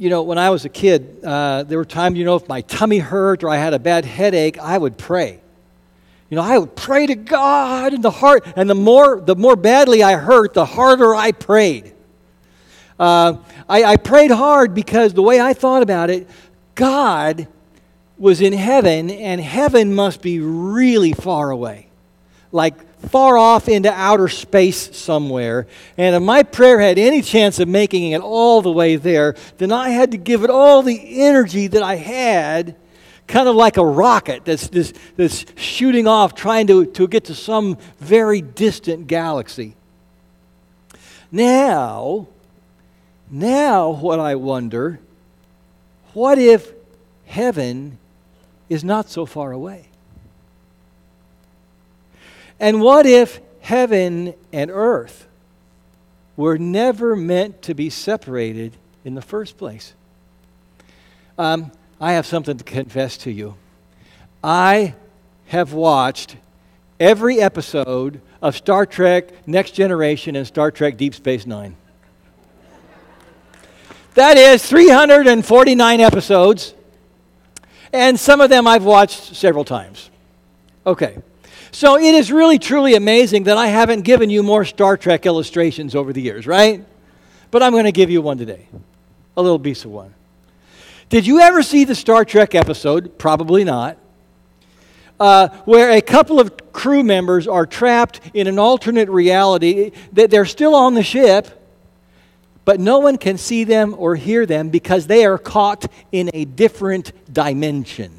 you know, when I was a kid, uh, there were times, you know, if my tummy hurt or I had a bad headache, I would pray. You know, I would pray to God in the heart, and the more, the more badly I hurt, the harder I prayed. Uh, I, I prayed hard because the way I thought about it, God was in heaven, and heaven must be really far away. Like far off into outer space somewhere. And if my prayer had any chance of making it all the way there, then I had to give it all the energy that I had, kind of like a rocket that's, that's, that's shooting off, trying to, to get to some very distant galaxy. Now, now what I wonder, what if heaven is not so far away? And what if heaven and earth were never meant to be separated in the first place? Um, I have something to confess to you. I have watched every episode of Star Trek Next Generation and Star Trek Deep Space Nine. That is 349 episodes, and some of them I've watched several times. Okay. So it is really, truly amazing that I haven't given you more Star Trek illustrations over the years, right? But I'm going to give you one today, a little piece of one. Did you ever see the Star Trek episode? Probably not. Uh, where a couple of crew members are trapped in an alternate reality, that they're still on the ship, but no one can see them or hear them because they are caught in a different dimension.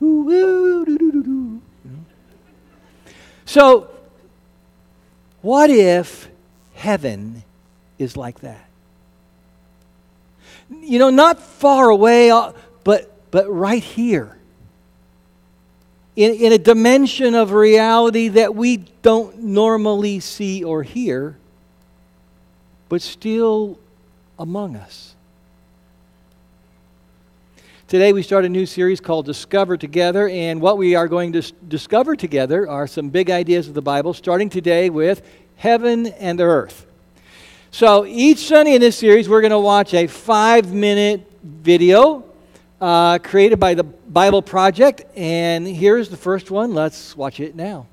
Ooh, ooh, so, what if heaven is like that? You know, not far away, uh, but, but right here. In, in a dimension of reality that we don't normally see or hear, but still among us. Today we start a new series called Discover Together, and what we are going to discover together are some big ideas of the Bible, starting today with heaven and earth. So each Sunday in this series, we're going to watch a five minute video uh, created by the Bible Project, and here's the first one. Let's watch it now.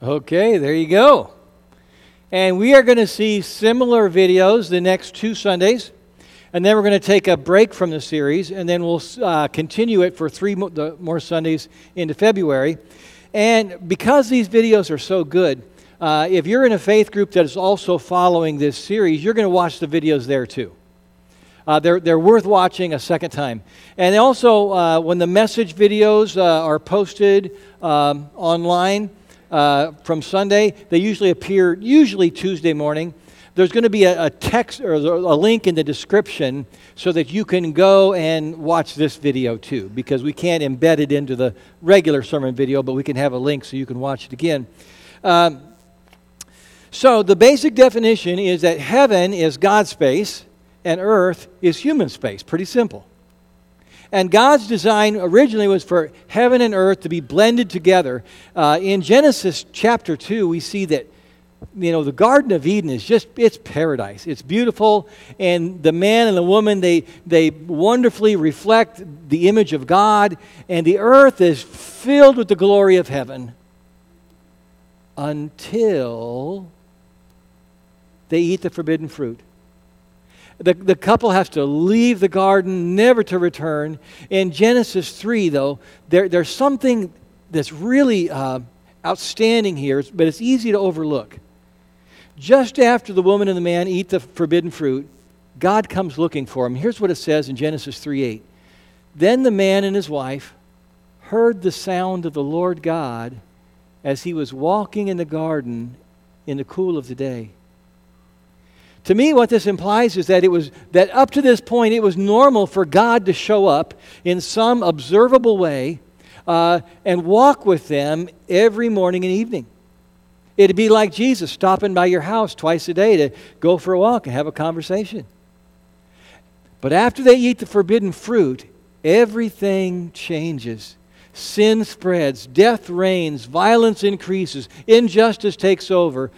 Okay, there you go. And we are going to see similar videos the next two Sundays. And then we're going to take a break from the series, and then we'll uh, continue it for three mo- more Sundays into February. And because these videos are so good, uh, if you're in a faith group that is also following this series, you're going to watch the videos there too. Uh, they're, they're worth watching a second time. And also, uh, when the message videos uh, are posted um, online, uh, from Sunday. They usually appear usually Tuesday morning. There's going to be a, a text or a link in the description so that you can go and watch this video too, because we can't embed it into the regular sermon video, but we can have a link so you can watch it again. Um, so, the basic definition is that heaven is God's space and earth is human space. Pretty simple. And God's design originally was for heaven and earth to be blended together. Uh, in Genesis chapter 2, we see that you know the garden of eden is just it's paradise. It's beautiful. And the man and the woman they they wonderfully reflect the image of god. And the earth is filled with the glory of heaven until they eat the forbidden fruit the, the couple has to leave the garden, never to return. In Genesis 3, though, there, there's something that's really uh, outstanding here, but it's easy to overlook. Just after the woman and the man eat the forbidden fruit, God comes looking for them. Here's what it says in Genesis 3 8. Then the man and his wife heard the sound of the Lord God as he was walking in the garden in the cool of the day. To me, what this implies is that it was that up to this point, it was normal for God to show up in some observable way uh, and walk with them every morning and evening. It'd be like Jesus stopping by your house twice a day to go for a walk and have a conversation. But after they eat the forbidden fruit, everything changes. sin spreads, death reigns, violence increases, injustice takes over,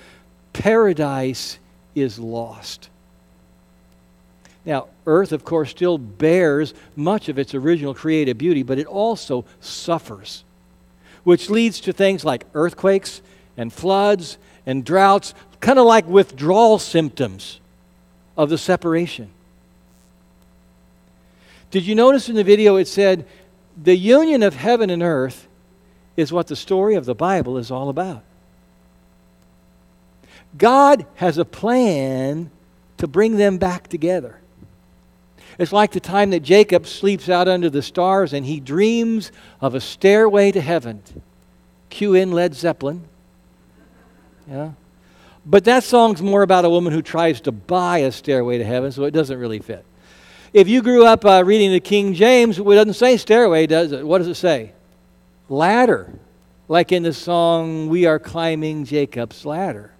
paradise is lost. Now, earth, of course, still bears much of its original creative beauty, but it also suffers, which leads to things like earthquakes and floods and droughts, kind of like withdrawal symptoms of the separation. Did you notice in the video it said, the union of heaven and earth is what the story of the Bible is all about? God has a plan to bring them back together. It's like the time that Jacob sleeps out under the stars and he dreams of a stairway to heaven. Cue in Led Zeppelin. Yeah. But that song's more about a woman who tries to buy a stairway to heaven, so it doesn't really fit. If you grew up uh, reading the King James, it doesn't say stairway, does it? What does it say? Ladder. Like in the song, We Are Climbing Jacob's Ladder.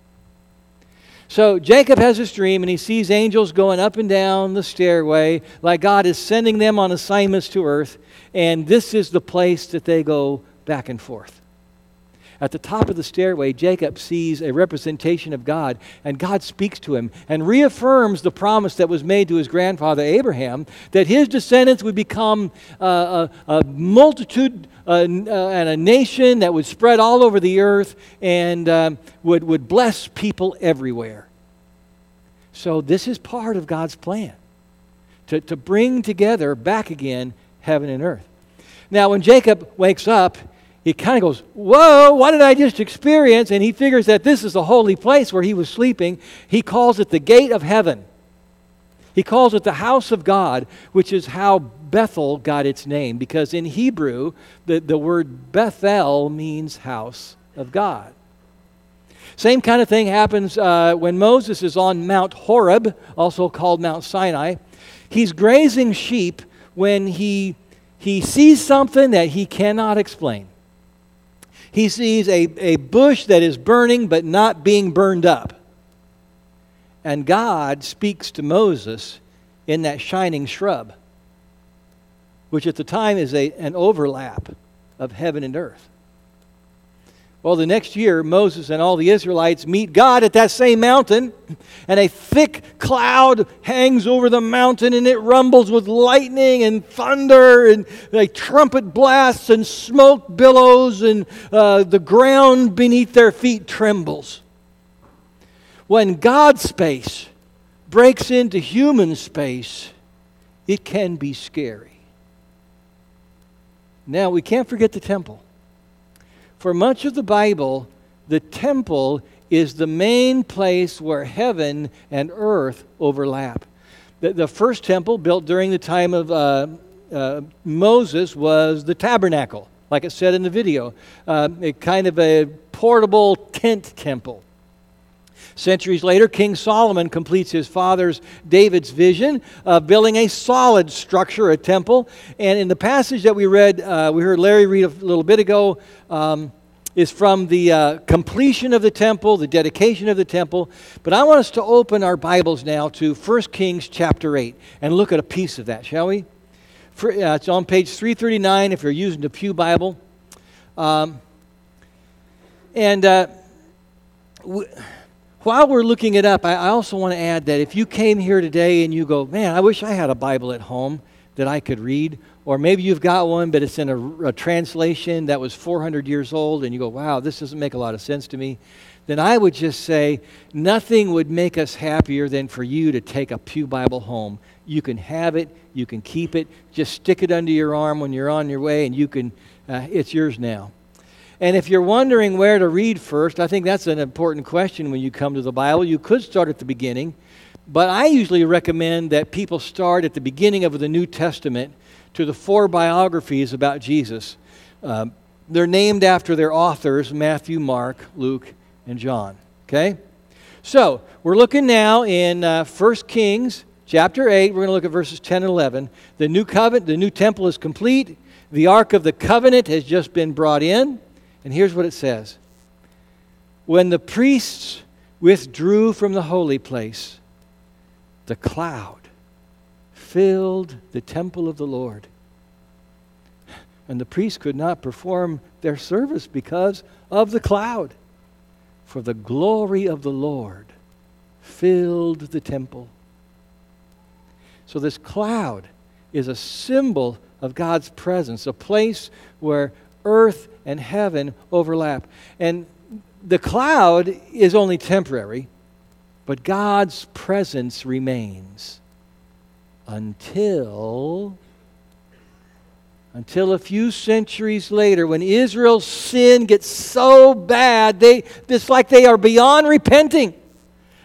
So Jacob has this dream and he sees angels going up and down the stairway, like God is sending them on assignments to earth, and this is the place that they go back and forth. At the top of the stairway, Jacob sees a representation of God, and God speaks to him and reaffirms the promise that was made to his grandfather Abraham that his descendants would become uh, a, a, multitude uh, uh, and a nation that would spread all over the earth and um, would, would bless people everywhere. So, this is part of God's plan to, to bring together back again heaven and earth. Now, when Jacob wakes up, he kind of goes, Whoa, what did I just experience? And he figures that this is the holy place where he was sleeping. He calls it the gate of heaven. He calls it the house of God, which is how Bethel got its name, because in Hebrew, the, the word Bethel means house of God. Same kind of thing happens uh, when Moses is on Mount Horeb, also called Mount Sinai. He's grazing sheep when he, he sees something that he cannot explain. He sees a, a bush that is burning but not being burned up. And God speaks to Moses in that shining shrub, which at the time is a, an overlap of heaven and earth. Well, the next year, Moses and all the Israelites meet God at that same mountain, and a thick cloud hangs over the mountain, and it rumbles with lightning and thunder, and like trumpet blasts and smoke billows, and uh, the ground beneath their feet trembles. When God's space breaks into human space, it can be scary. Now, we can't forget the temple. For much of the Bible, the temple is the main place where heaven and earth overlap. The, the first temple, built during the time of uh, uh, Moses, was the tabernacle, like it said in the video, uh, a kind of a portable tent temple. Centuries later, King Solomon completes his father's David's vision of building a solid structure, a temple. And in the passage that we read, uh, we heard Larry read a little bit ago, um, is from the uh, completion of the temple, the dedication of the temple. But I want us to open our Bibles now to 1 Kings chapter 8 and look at a piece of that, shall we? For, uh, it's on page 339 if you're using the Pew Bible. Um, and uh, w- while we're looking it up, I, I also want to add that if you came here today and you go, man, I wish I had a Bible at home that I could read, or maybe you've got one, but it's in a, a, translation that was 400 years old, and you go, wow, this doesn't make a lot of sense to me, then I would just say nothing would make us happier than for you to take a Pew Bible home. You can have it, you can keep it, just stick it under your arm when you're on your way, and you can, uh, it's yours now. And if you're wondering where to read first, I think that's an important question when you come to the Bible. You could start at the beginning, but I usually recommend that people start at the beginning of the New Testament to the four biographies about Jesus. Um, they're named after their authors Matthew, Mark, Luke, and John. Okay? So, we're looking now in uh, 1 Kings chapter 8. We're going to look at verses 10 and 11. The new covenant, the new temple is complete. The Ark of the Covenant has just been brought in. And here's what it says When the priests withdrew from the holy place, the cloud filled the temple of the Lord. And the priests could not perform their service because of the cloud. For the glory of the Lord filled the temple. So, this cloud is a symbol of God's presence, a place where earth and heaven overlap. And the cloud is only temporary, but God's presence remains until until a few centuries later when Israel's sin gets so bad they it's like they are beyond repenting.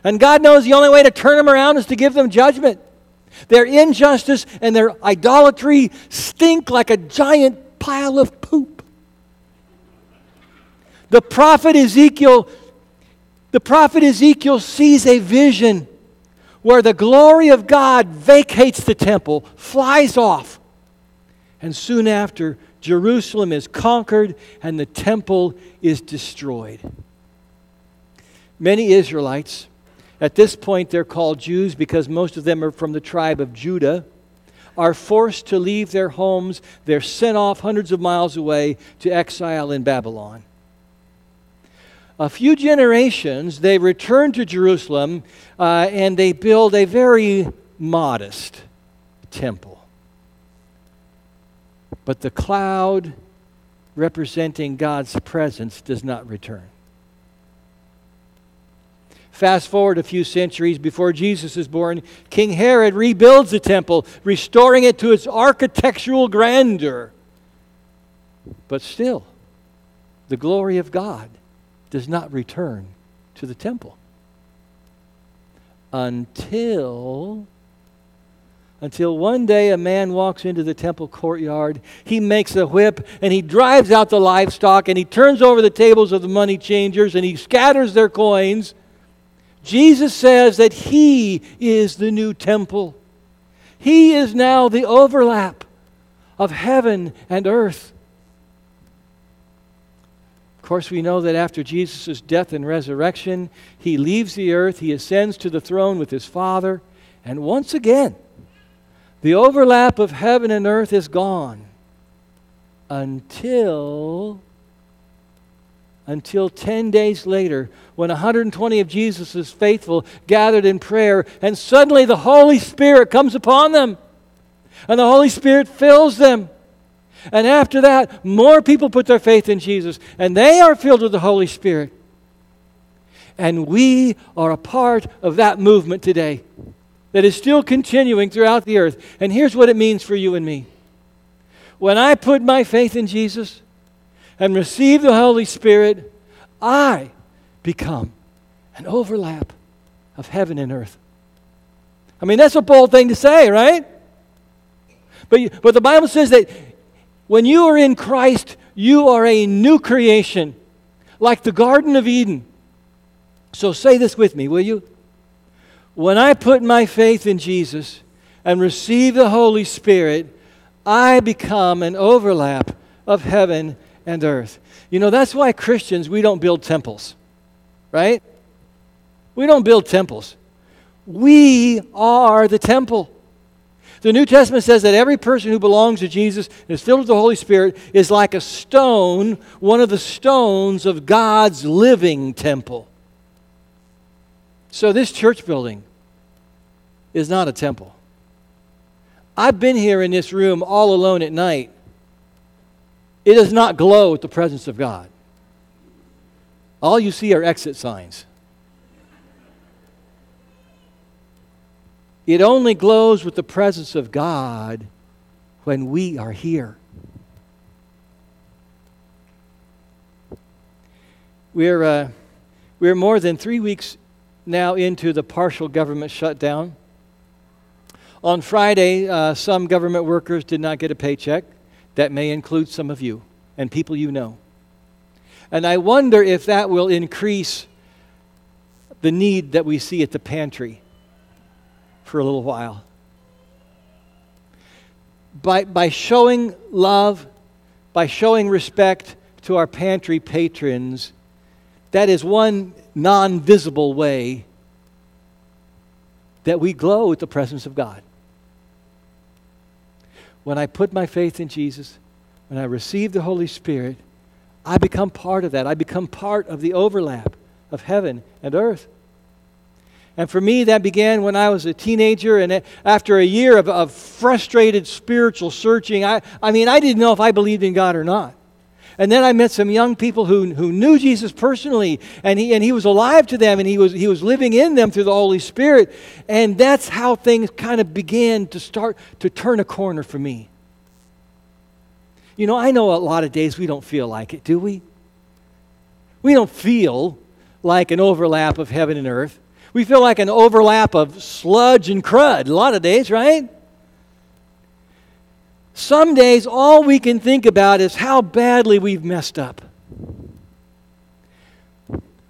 And God knows the only way to turn them around is to give them judgment. Their injustice and their idolatry stink like a giant pile of poop. The prophet Ezekiel the prophet Ezekiel sees a vision where the glory of God vacates the temple, flies off. And soon after, Jerusalem is conquered and the temple is destroyed. Many Israelites at this point, they're called Jews because most of them are from the tribe of Judah, are forced to leave their homes. They're sent off hundreds of miles away to exile in Babylon. A few generations, they return to Jerusalem uh, and they build a very modest temple. But the cloud representing God's presence does not return. Fast forward a few centuries before Jesus is born, King Herod rebuilds the temple, restoring it to its architectural grandeur. But still, the glory of God does not return to the temple until until one day a man walks into the temple courtyard. He makes a whip and he drives out the livestock and he turns over the tables of the money changers and he scatters their coins Jesus says that He is the new temple. He is now the overlap of heaven and earth. Of course, we know that after Jesus' death and resurrection, He leaves the earth, He ascends to the throne with His Father, and once again, the overlap of heaven and earth is gone until until 10 days later when 120 of Jesus' faithful gathered in prayer, and suddenly the Holy Spirit comes upon them. And the Holy Spirit fills them. And after that, more people put their faith in Jesus, and they are filled with the Holy Spirit. And we are a part of that movement today that is still continuing throughout the earth. And here's what it means for you and me. When I put my faith in Jesus, and receive the Holy Spirit, I become an overlap of heaven and earth. I mean, that's a bold thing to say, right? But, but the Bible says that when you are in Christ, you are a new creation, like the Garden of Eden. So say this with me, will you? When I put my faith in Jesus and receive the Holy Spirit, I become an overlap of heaven and earth. You know, that's why Christians, we don't build temples, right? We don't build temples. We are the temple. The New Testament says that every person who belongs to Jesus and is filled with the Holy Spirit is like a stone, one of the stones of God's living temple. So, this church building is not a temple. I've been here in this room all alone at night it does not glow with the presence of God. All you see are exit signs. It only glows with the presence of God when we are here. We're, uh, we're more than three weeks now into the partial government shutdown. On Friday, uh, some government workers did not get a paycheck. That may include some of you and people you know. And I wonder if that will increase the need that we see at the pantry for a little while. By, by showing love, by showing respect to our pantry patrons, that is one non visible way that we glow with the presence of God when I put my faith in Jesus, when I receive the Holy Spirit, I become part of that. I become part of the overlap of heaven and earth. And for me, that began when I was a teenager, and after a year of, of frustrated spiritual searching, I, I mean, I didn't know if I believed in God or not. And then I met some young people who, who knew Jesus personally, and he, and he was alive to them, and he was, he was living in them through the Holy Spirit. And that's how things kind of began to start to turn a corner for me. You know, I know a lot of days we don't feel like it, do we? We don't feel like an overlap of heaven and earth. We feel like an overlap of sludge and crud a lot of days, right? Some days, all we can think about is how badly we've messed up.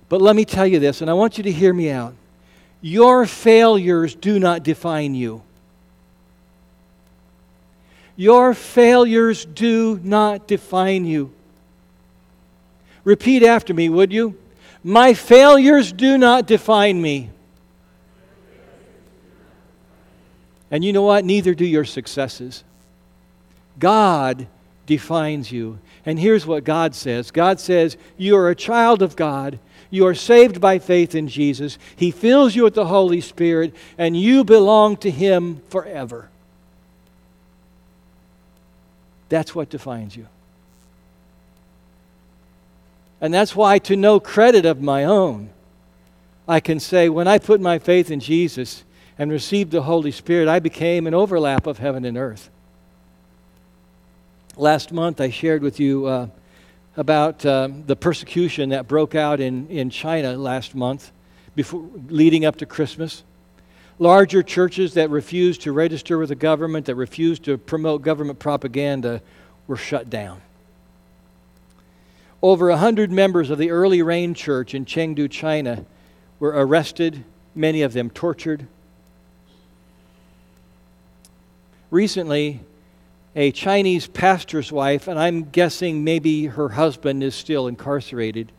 But let me tell you this, and I want you to hear me out. Your failures do not define you. Your failures do not define you. Repeat after me, would you? My failures do not define me. And you know what? Neither do your successes. God defines you. And here's what God says God says, You are a child of God. You are saved by faith in Jesus. He fills you with the Holy Spirit, and you belong to Him forever. That's what defines you. And that's why, to no credit of my own, I can say when I put my faith in Jesus and received the Holy Spirit, I became an overlap of heaven and earth. Last month, I shared with you uh, about uh, the persecution that broke out in, in China last month, before, leading up to Christmas. Larger churches that refused to register with the government, that refused to promote government propaganda, were shut down over 100 members of the early rain church in Chengdu, China, were arrested, many of them tortured. Recently, a Chinese pastor's wife, and I'm guessing maybe her husband is still incarcerated.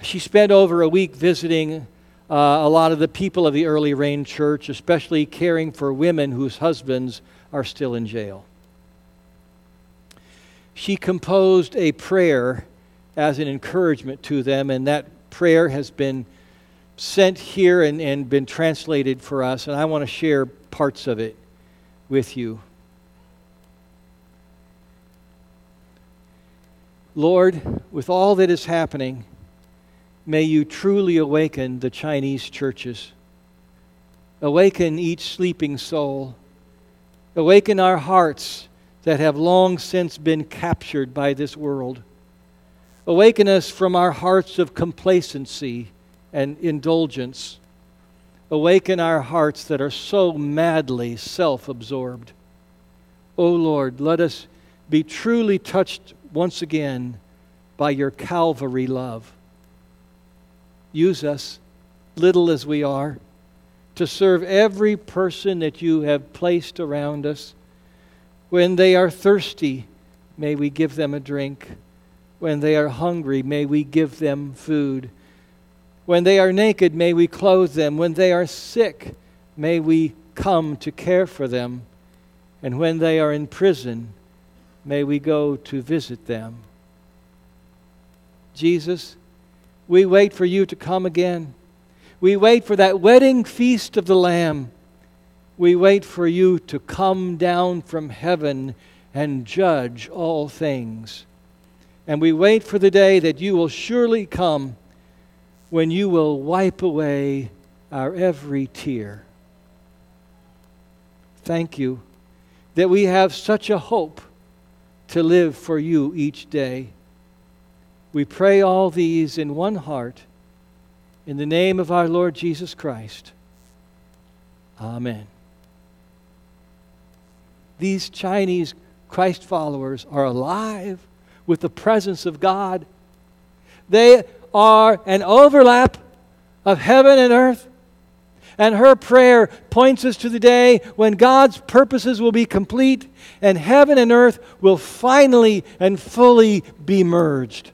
She spent over a week visiting uh, a lot of the people of the early rain church, especially caring for women whose husbands are still in jail she composed a prayer as an encouragement to them, and that prayer has been sent here and, and been translated for us, and I want to share parts of it with you. Lord, with all that is happening, may you truly awaken the Chinese churches. Awaken each sleeping soul. Awaken our hearts that have long since been captured by this world. Awaken us from our hearts of complacency and indulgence. Awaken our hearts that are so madly self absorbed. O oh Lord, let us be truly touched once again by your Calvary love. Use us, little as we are, to serve every person that you have placed around us when they are thirsty, may we give them a drink. When they are hungry, may we give them food. When they are naked, may we clothe them. When they are sick, may we come to care for them. And when they are in prison, may we go to visit them. Jesus, we wait for you to come again. We wait for that wedding feast of the Lamb we wait for you to come down from heaven and judge all things. And we wait for the day that you will surely come when you will wipe away our every tear. Thank you that we have such a hope to live for you each day. We pray all these in one heart. In the name of our Lord Jesus Christ. Amen these Chinese Christ followers are alive with the presence of God. They are an overlap of heaven and earth. And her prayer points us to the day when God's purposes will be complete and heaven and earth will finally and fully be merged.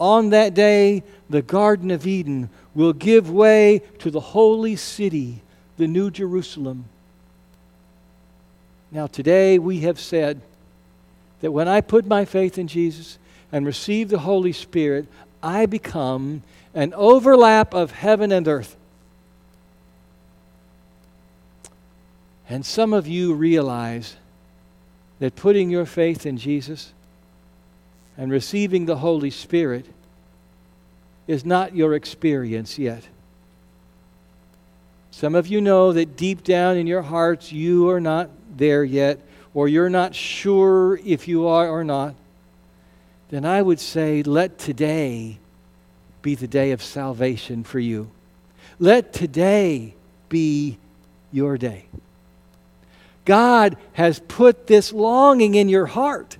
On that day, the Garden of Eden will give way to the holy city, the New Jerusalem. Now, today we have said, that when I put my faith in Jesus and receive the Holy Spirit, I become an overlap of heaven and earth. And some of you realize that putting your faith in Jesus and receiving the Holy Spirit is not your experience yet. Some of you know that deep down in your hearts you are not there yet, or you're not sure if you are or not. Then I would say, let today be the day of salvation for you. Let today be your day. God has put this longing in your heart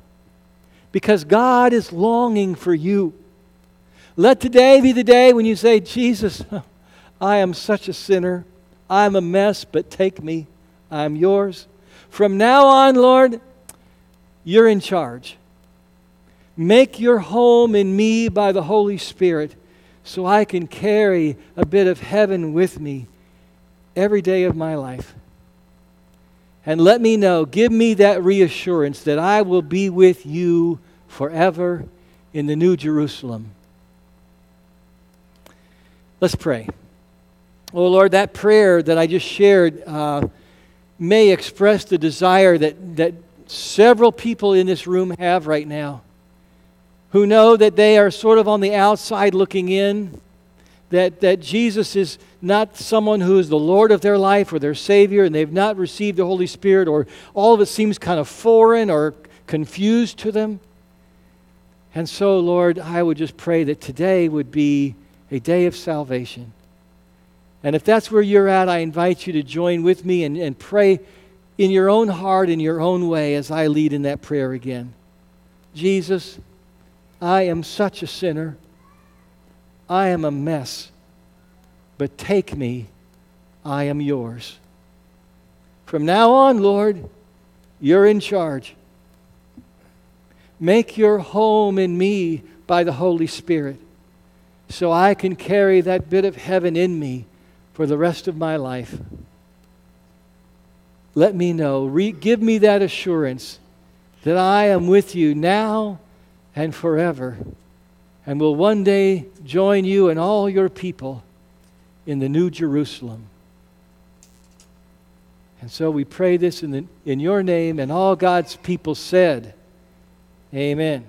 because God is longing for you. Let today be the day when you say, Jesus, I am such a sinner. I'm a mess, but take me. I'm yours. From now on, Lord, you're in charge. Make your home in me by the Holy Spirit so I can carry a bit of heaven with me every day of my life and let me know, give me that reassurance that I will be with you forever in the New Jerusalem. Let's pray. Oh Lord, that prayer that I just shared uh, may express the desire that, that several people in this room have right now who know that they are sort of on the outside looking in that, that Jesus is not someone who is the Lord of their life or their Savior, and they've not received the Holy Spirit, or all of it seems kind of foreign or confused to them. And so, Lord, I would just pray that today would be a day of salvation. And if that's where you're at, I invite you to join with me and, and pray in your own heart, in your own way, as I lead in that prayer again. Jesus, I am such a sinner. I am a mess, but take me, I am yours. From now on, Lord, you're in charge. Make your home in me by the Holy Spirit so I can carry that bit of heaven in me for the rest of my life. Let me know. Re- give me that assurance that I am with you now and forever and will one day join you and all your people in the New Jerusalem. And so we pray this in, the, in your name, and all God's people said, Amen.